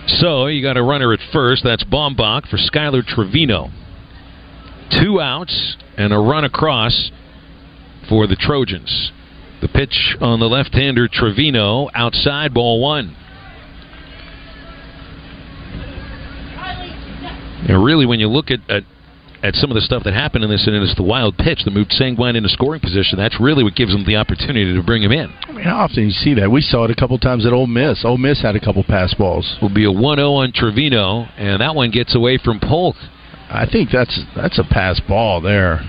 So you got a runner at first. That's Baumbach for Skylar Trevino. Two outs and a run across for the Trojans. The pitch on the left-hander Trevino outside ball one. And really, when you look at, at at some of the stuff that happened in this inning, it's the wild pitch that moved Sanguine into scoring position. That's really what gives them the opportunity to bring him in. I mean, how often you see that? We saw it a couple times at Ole Miss. Ole Miss had a couple pass balls. Will be a 1-0 on Trevino, and that one gets away from Polk. I think that's that's a pass ball there.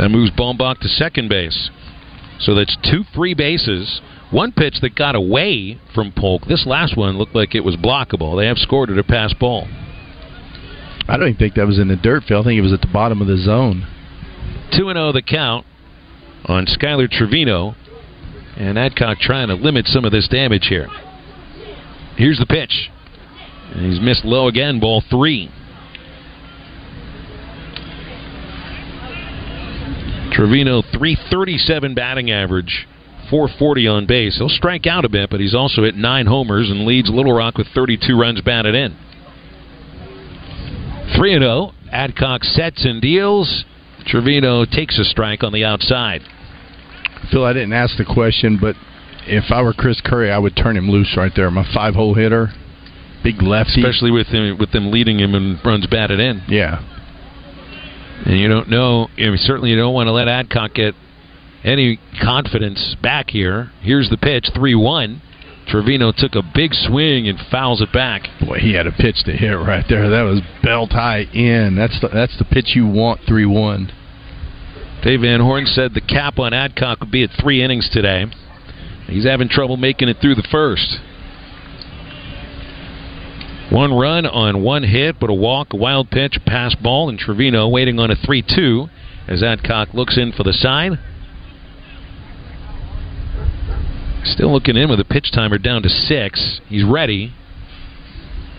That moves Baumbach to second base. So that's two free bases. One pitch that got away from Polk. This last one looked like it was blockable. They have scored it a pass ball. I don't even think that was in the dirt, Phil. I think it was at the bottom of the zone. 2 0 the count on Skylar Trevino. And Adcock trying to limit some of this damage here. Here's the pitch. And he's missed low again, ball three. Trevino, 337 batting average, 440 on base. He'll strike out a bit, but he's also hit nine homers and leads Little Rock with 32 runs batted in. 3 0. Adcock sets and deals. Trevino takes a strike on the outside. Phil, I didn't ask the question, but if I were Chris Curry, I would turn him loose right there. My five hole hitter, big lefty. Especially with him, with them leading him and runs batted in. Yeah. And you don't know, mean, certainly you don't want to let Adcock get any confidence back here. Here's the pitch, 3 1. Trevino took a big swing and fouls it back. Boy, he had a pitch to hit right there. That was belt high in. That's the, that's the pitch you want, 3 1. Dave Van Horn said the cap on Adcock would be at three innings today. He's having trouble making it through the first. One run on one hit, but a walk, a wild pitch, a pass ball, and Trevino waiting on a 3 2 as Adcock looks in for the sign. Still looking in with a pitch timer down to six. He's ready.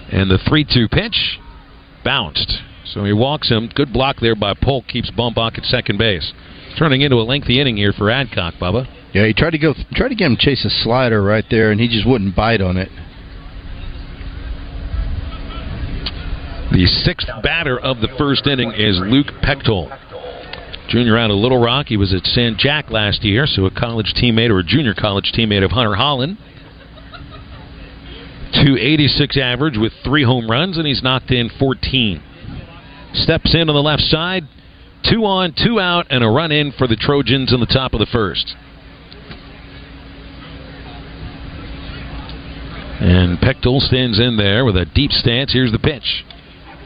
And the 3 2 pitch bounced. So he walks him. Good block there by Polk. Keeps Baumbach at second base. Turning into a lengthy inning here for Adcock, Bubba. Yeah, he tried to go, tried to get him chase a slider right there, and he just wouldn't bite on it. The sixth batter of the first inning is Luke Pechtold. Junior out of Little Rock. He was at San Jac last year, so a college teammate or a junior college teammate of Hunter Hollan. 286 average with three home runs, and he's knocked in 14. Steps in on the left side. Two on, two out, and a run in for the Trojans in the top of the first. And Pechtel stands in there with a deep stance. Here's the pitch.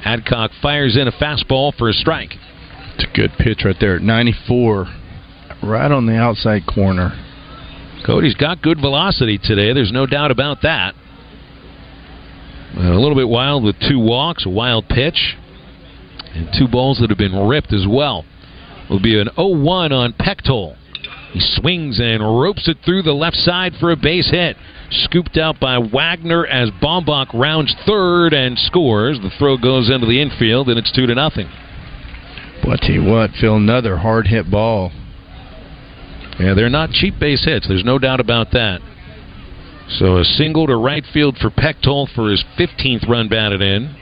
Adcock fires in a fastball for a strike. It's a good pitch right there at 94, right on the outside corner. Cody's got good velocity today. There's no doubt about that. A little bit wild with two walks, a wild pitch, and two balls that have been ripped as well. Will be an 0-1 on Pechtel. He swings and ropes it through the left side for a base hit. Scooped out by Wegner as Baumbach rounds third and scores. The throw goes into the infield, and it's two to nothing. I tell you what, Phil, another hard hit ball. Yeah, they're not cheap base hits. There's no doubt about that. So a single to right field for Pechtel for his 15th run batted in.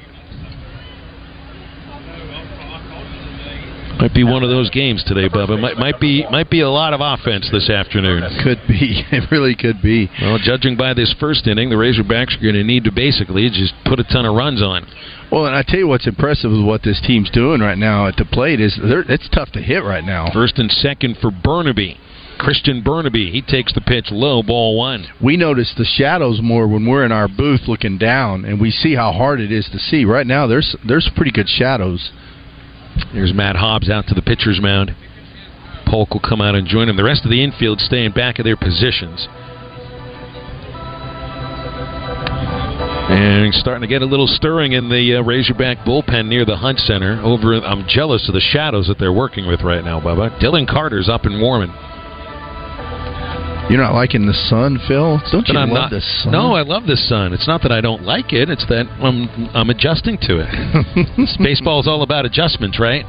Might be one of those games today, Bubba. Might, might be might be a lot of offense this afternoon. Could be. It really could be. Well, judging by this first inning, the Razorbacks are going to need to basically just put a ton of runs on. Well, and I tell you what's impressive with what this team's doing right now at the plate is it's tough to hit right now. First and second for Burnaby. Christian Burnaby, he takes the pitch low, ball one. We notice the shadows more when we're in our booth looking down, and we see how hard it is to see. Right now, there's there's pretty good shadows. Here's Matt Hobbs out to the pitcher's mound. Polk will come out and join him. The rest of the infield staying back of their positions. And starting to get a little stirring in the uh, Razorback bullpen near the Hunt Center. Over, I'm jealous of the shadows that they're working with right now, Bubba. Dylan Carter's up and warming. You're not liking the sun, Phil? Don't you I'm love not, the sun? No, I love the sun. It's not that I don't like it. It's that I'm I'm adjusting to it. Baseball is all about adjustments, right?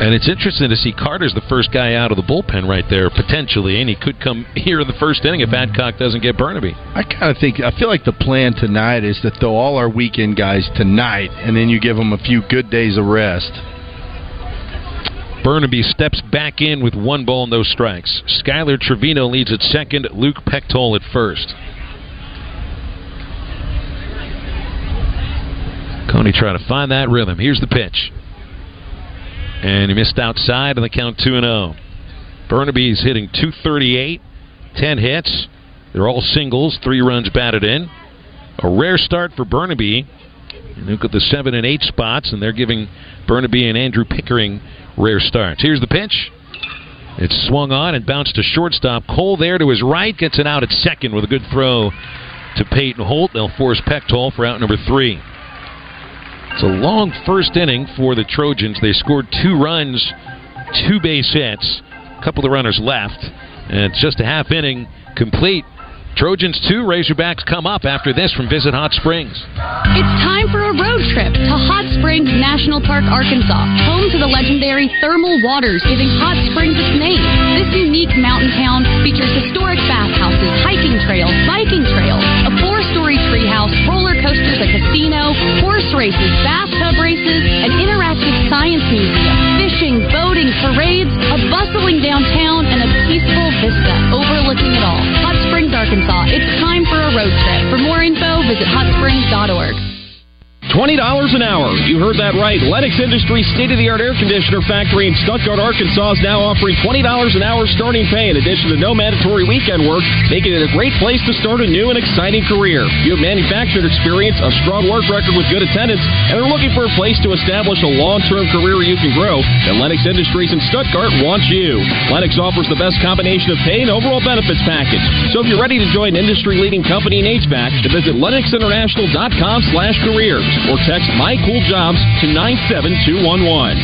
And it's interesting to see Carter's the first guy out of the bullpen right there, potentially, and he could come here in the first inning if Adcock doesn't get Burnaby. I kind of think I feel like the plan tonight is to throw all our weekend guys tonight, and then you give them a few good days of rest. Burnaby steps back in with one ball, no strikes. Skylar Trevino leads at second. Luke Pechtel at first. Coney trying to find that rhythm. Here's the pitch. And he missed outside on the count 2 0. Burnaby's hitting 238, 10 hits. They're all singles, three runs batted in. A rare start for Burnaby. And look at the 7 and 8 spots, and they're giving Burnaby and Andrew Pickering rare starts. Here's the pitch. It's swung on and bounced to shortstop. Coll there to his right gets it out at second with a good throw to Peyton Holt. They'll force Pechtel for out number three. It's a long first inning for the Trojans. They scored two runs, two base hits, a couple of runners left, and it's just a half inning complete. Trojans 2, Razorbacks come up after this from Visit Hot Springs. It's time for a road trip to Hot Springs National Park, Arkansas, home to the legendary thermal waters giving Hot Springs its name. This unique mountain town features historic bathhouses, hiking trails, biking trails, a four-story treehouse, roller coasters, a casino, horse races, bathtub races, an interactive science museum, fishing, boating, parades, a bustling downtown, and a peaceful vista overlooking it all. Hot Arkansas. It's time for a road trip. For more info, visit hotsprings.org. $20 an hour. You heard that right. Lennox Industries state of the art air conditioner factory in Stuttgart, Arkansas is now offering $20 an hour starting pay in addition to no mandatory weekend work, making it a great place to start a new and exciting career. You have manufactured experience, a strong work record with good attendance, and are looking for a place to establish a long term career you can grow, then Lennox Industries in Stuttgart wants you. Lennox offers the best combination of pay and overall benefits package. So if you're ready to join an industry leading company in HVAC, visit lennoxinternational.com slash careers or text My Cool Jobs to 97211.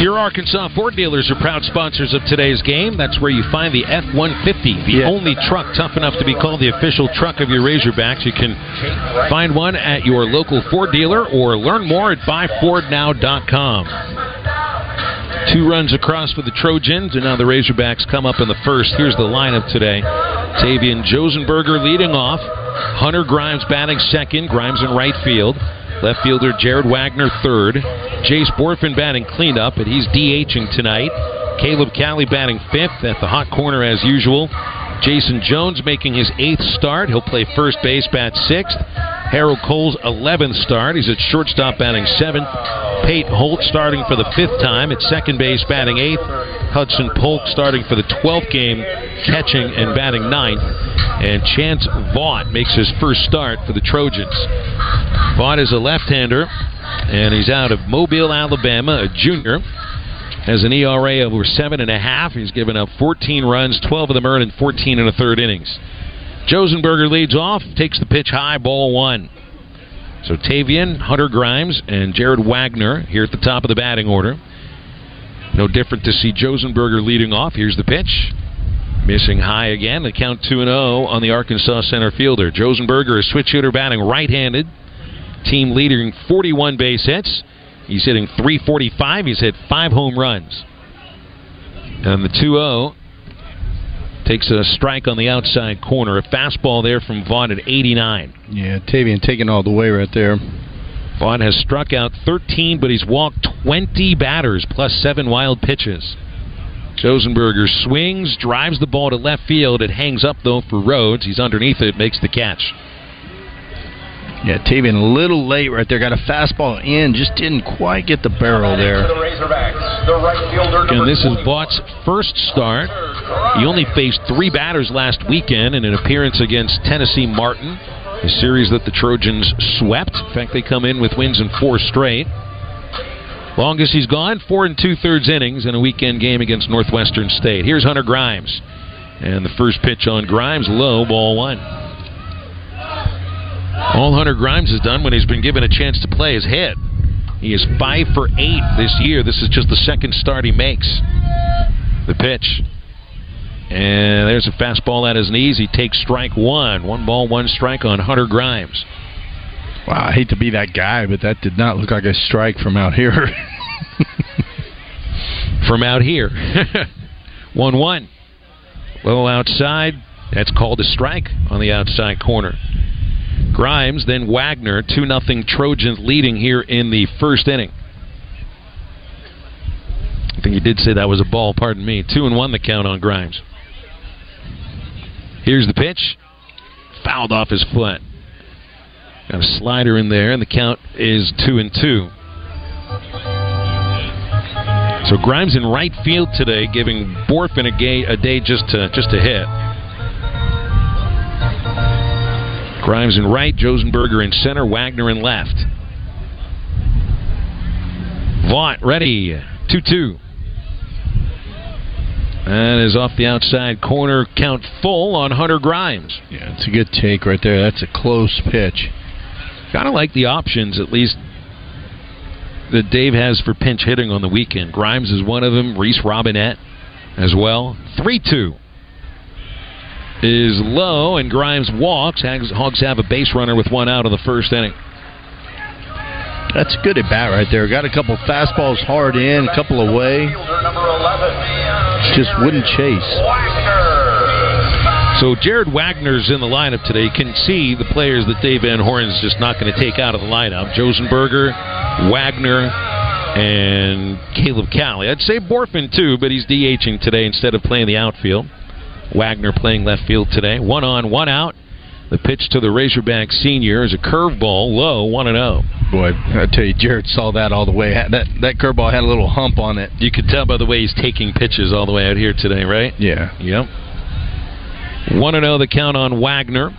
Your Arkansas Ford dealers are proud sponsors of today's game. That's where you find the F 150, the only truck tough enough to be called the official truck of your Razorbacks. You can find one at your local Ford dealer or learn more at buyfordnow.com. Two runs across for the Trojans, and now the Razorbacks come up in the first. Here's the lineup today. Tavian Josenberger leading off. Hunter Grimes batting second. Grimes in right field. Left fielder Jared Wegner third. Jace Bohrofen batting cleanup, but he's DHing tonight. Caleb Cali batting fifth at the hot corner as usual. Jason Jones making his eighth start. He'll play first base, bat sixth. Harold Coll's 11th start. He's at shortstop batting seventh. Pate Holt starting for the fifth time at second base batting eighth. Hudson Polk starting for the 12th game, catching and batting ninth. And Chance Vaught makes his first start for the Trojans. Vaught is a left-hander, and he's out of Mobile, Alabama, a junior. Has an ERA of over seven and a half. He's given up 14 runs, 12 of them earned in 14 and a third innings. Josenberger leads off, takes the pitch high, ball one. So Tavian, Hunter Grimes, and Jared Wegner here at the top of the batting order. No different to see Josenberger leading off. Here's the pitch. Missing high again. The count 2 0 on the Arkansas center fielder. Josenberger, a switch hitter batting right handed. Team leading 41 base hits. He's hitting 345. He's hit five home runs. And the 2 0 takes a strike on the outside corner. A fastball there from Vaught at 89. Yeah, Tavian taking all the way right there. Vaught has struck out 13, but he's walked 20 batters plus seven wild pitches. Josenberger swings, drives the ball to left field. It hangs up, though, for Rhodes. He's underneath it, makes the catch. Yeah, Tavian a little late right there. Got a fastball in, just didn't quite get the barrel there. And this is Vaught's first start. He only faced three batters last weekend in an appearance against Tennessee Martin, a series that the Trojans swept. In fact, they come in with wins in four straight. Longest he's gone, four and two thirds innings in a weekend game against Northwestern State. Here's Hunter Grimes. And the first pitch on Grimes, low, ball one. All Hunter Grimes has done when he's been given a chance to play is hit. He is five for eight this year. This is just the second start he makes. The pitch. And there's a fastball at his knees. He takes strike one. One ball, one strike on Hunter Grimes. Wow, I hate to be that guy, but that did not look like a strike from out here. from out here. 1 1. Low outside. That's called a strike on the outside corner. Grimes, then Wegner, 2 0 Trojans leading here in the first inning. I think you did say that was a ball, pardon me. 2 and 1 the count on Grimes. Here's the pitch. Fouled off his foot. Got a slider in there, and the count is 2 and 2. So Grimes in right field today, giving Bohrofen a, a day just to just to hit. Grimes in right, Josenberger in center, Wegner in left. Vaught ready, 2 2. And is off the outside corner, count full on Hunter Grimes. Yeah, it's a good take right there. That's a close pitch. Kind of like the options, at least, that Dave has for pinch hitting on the weekend. Grimes is one of them, Reese Robinette as well. 3 2 is low, and Grimes walks. Hogs have a base runner with one out of the first inning. That's a good at bat right there. Got a couple fastballs hard in, a couple away. Just wouldn't chase. So Jared Wegner's in the lineup today. You can see the players that Dave Van Horn's just not going to take out of the lineup. Josenberger, Wegner, and Caleb Cali. I'd say Bohrofen too, but he's DHing today instead of playing the outfield. Wegner playing left field today. One on, one out. The pitch to the Razorback senior is a curveball, low, 1 and 0. Boy, I tell you, Jared saw that all the way. That that curveball had a little hump on it. You could tell by the way he's taking pitches all the way out here today, right? Yeah. Yep. 1 and 0 the count on Wegner.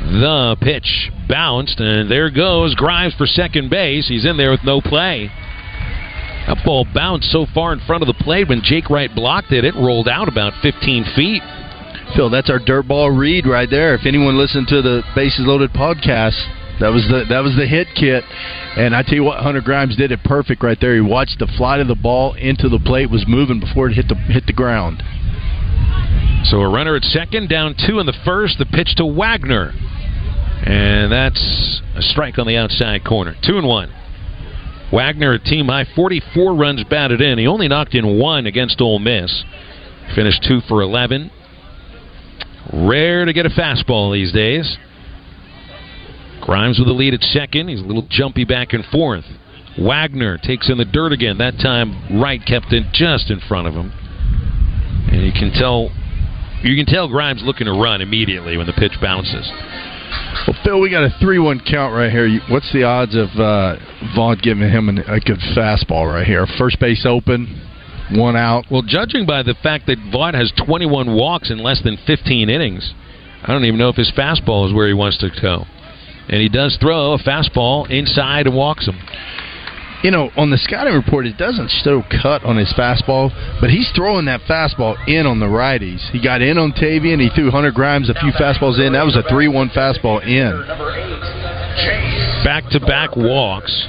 The pitch bounced, and there goes Grimes for second base. He's in there with no play. That ball bounced so far in front of the plate when Jake Wright blocked it, it rolled out about 15 feet. Phil, that's our dirt ball read right there. If anyone listened to the Bases Loaded podcast, that was the that was the hit kit. And I tell you what, Hunter Grimes did it perfect right there. He watched the flight of the ball into the plate was moving before it hit the hit the ground. So a runner at second, down two in the first. The pitch to Wegner, and that's a strike on the outside corner. Two and one. Wegner, a team high 44 runs batted in. He only knocked in one against Ole Miss. Finished two for 11. Rare to get a fastball these days. Grimes with the lead at second. He's a little jumpy back and forth. Wegner takes in the dirt again. That time, Wright kept it just in front of him, and you can tell you can tell Grimes looking to run immediately when the pitch bounces. Well, Phil, we got a three-one count right here. What's the odds of uh, Vaught giving him an, a good fastball right here? First base open, one out. Well, judging by the fact that Vaught has 21 walks in less than 15 innings, I don't even know if his fastball is where he wants to go. And he does throw a fastball inside and walks him. You know, on the scouting report, it doesn't show cut on his fastball, but he's throwing that fastball in on the righties. He got in on Tavian. He threw Hunter Grimes a few fastballs in. That was a three-one fastball in. Back to back walks.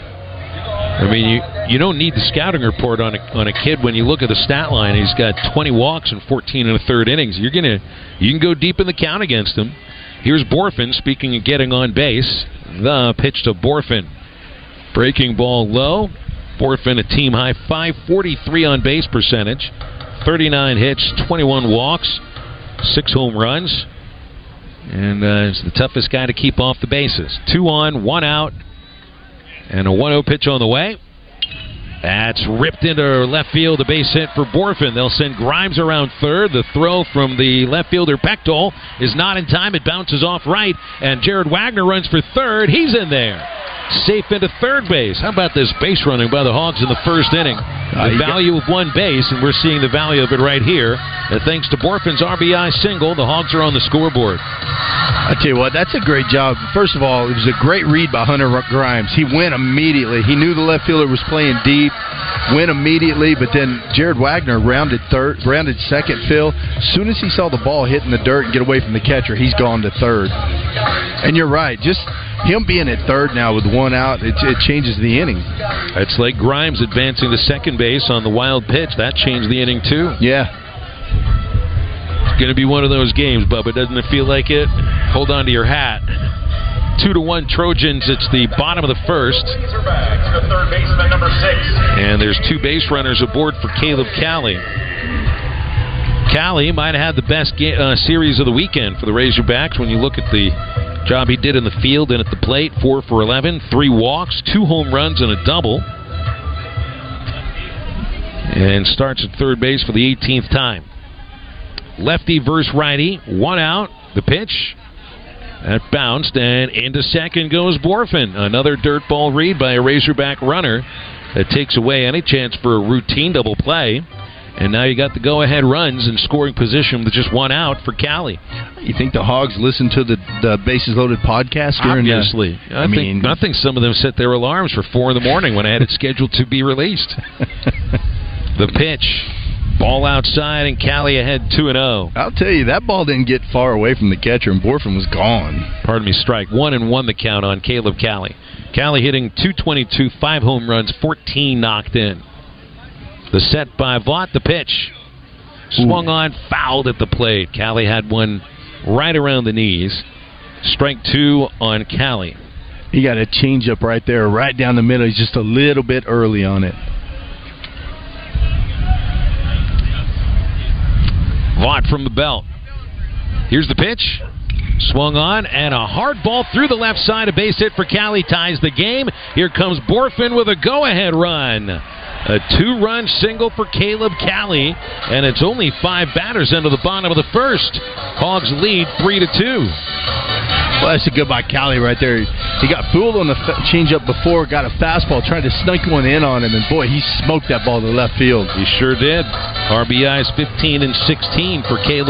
I mean, you you don't need the scouting report on a on a kid when you look at the stat line. He's got 20 walks and 14 and a third innings. You're gonna you can go deep in the count against him. Here's Bohrofen. Speaking of getting on base, the pitch to Bohrofen. Breaking ball low. Bohrofen a team high 543 on base percentage, 39 hits, 21 walks, six home runs, and uh, is the toughest guy to keep off the bases. Two on, one out, and a 1 0 pitch on the way. That's ripped into left field, a base hit for Bohrofen. They'll send Grimes around third. The throw from the left fielder Bechtel is not in time. It bounces off right, and Jared Wegner runs for third. He's in there. Safe into third base. How about this base running by the Hogs in the first inning? The value of one base, and we're seeing the value of it right here. And thanks to Bohrofen's RBI single, the Hogs are on the scoreboard. I tell you what, that's a great job. First of all, it was a great read by Hunter Grimes. He went immediately. He knew the left fielder was playing deep, went immediately. But then Jared Wegner rounded third, rounded second. Phil, as soon as he saw the ball hit in the dirt and get away from the catcher, he's gone to third. And you're right, just him being at third now with one out, it, it changes the inning. It's like Grimes advancing to second base on the wild pitch. That changed the inning, too. Yeah. It's going to be one of those games, Bubba. Doesn't it feel like it? Hold on to your hat. Two to one Trojans. It's the bottom of the first. Razorback to third baseman number six. And there's two base runners aboard for Caleb Cali. Cali might have had the best ga- uh, series of the weekend for the Razorbacks when you look at the job he did in the field and at the plate. Four for 11, three walks, two home runs, and a double. And starts at third base for the 18th time. Lefty versus righty, one out. The pitch. That bounced, and into second goes Bohrofen. Another dirt ball read by a Razorback runner that takes away any chance for a routine double play. And now you got the go ahead runs in scoring position with just one out for Cali. You think the Hogs listen to the, the Bases Loaded podcast during the- Obviously. I, I think, mean, I think some of them set their alarms for 4 in the morning when I had it scheduled to be released. the pitch. Ball outside, and Cali ahead 2 and oh. 0. I'll tell you, that ball didn't get far away from the catcher, and Bohrofen was gone. Pardon me, strike one and one the count on Caleb Cali. Cali hitting 222, five home runs, 14 knocked in. The set by Vaught, the pitch. Swung on, fouled at the plate. Cali had one right around the knees. Strike two on Cali. He got a changeup right there, right down the middle. He's just a little bit early on it. Vaught from the belt. Here's the pitch. Swung on, and a hard ball through the left side. A base hit for Cali ties the game. Here comes Bohrofen with a go ahead run. A two run single for Caleb Cali, and it's only five batters into the bottom of the first. Hogs lead three to two. Well, that's a good by Cali right there. He got fooled on the f- changeup before, got a fastball, tried to sneak one in on him, and boy, he smoked that ball to left field. He sure did. RBIs 15 and 16 for Caleb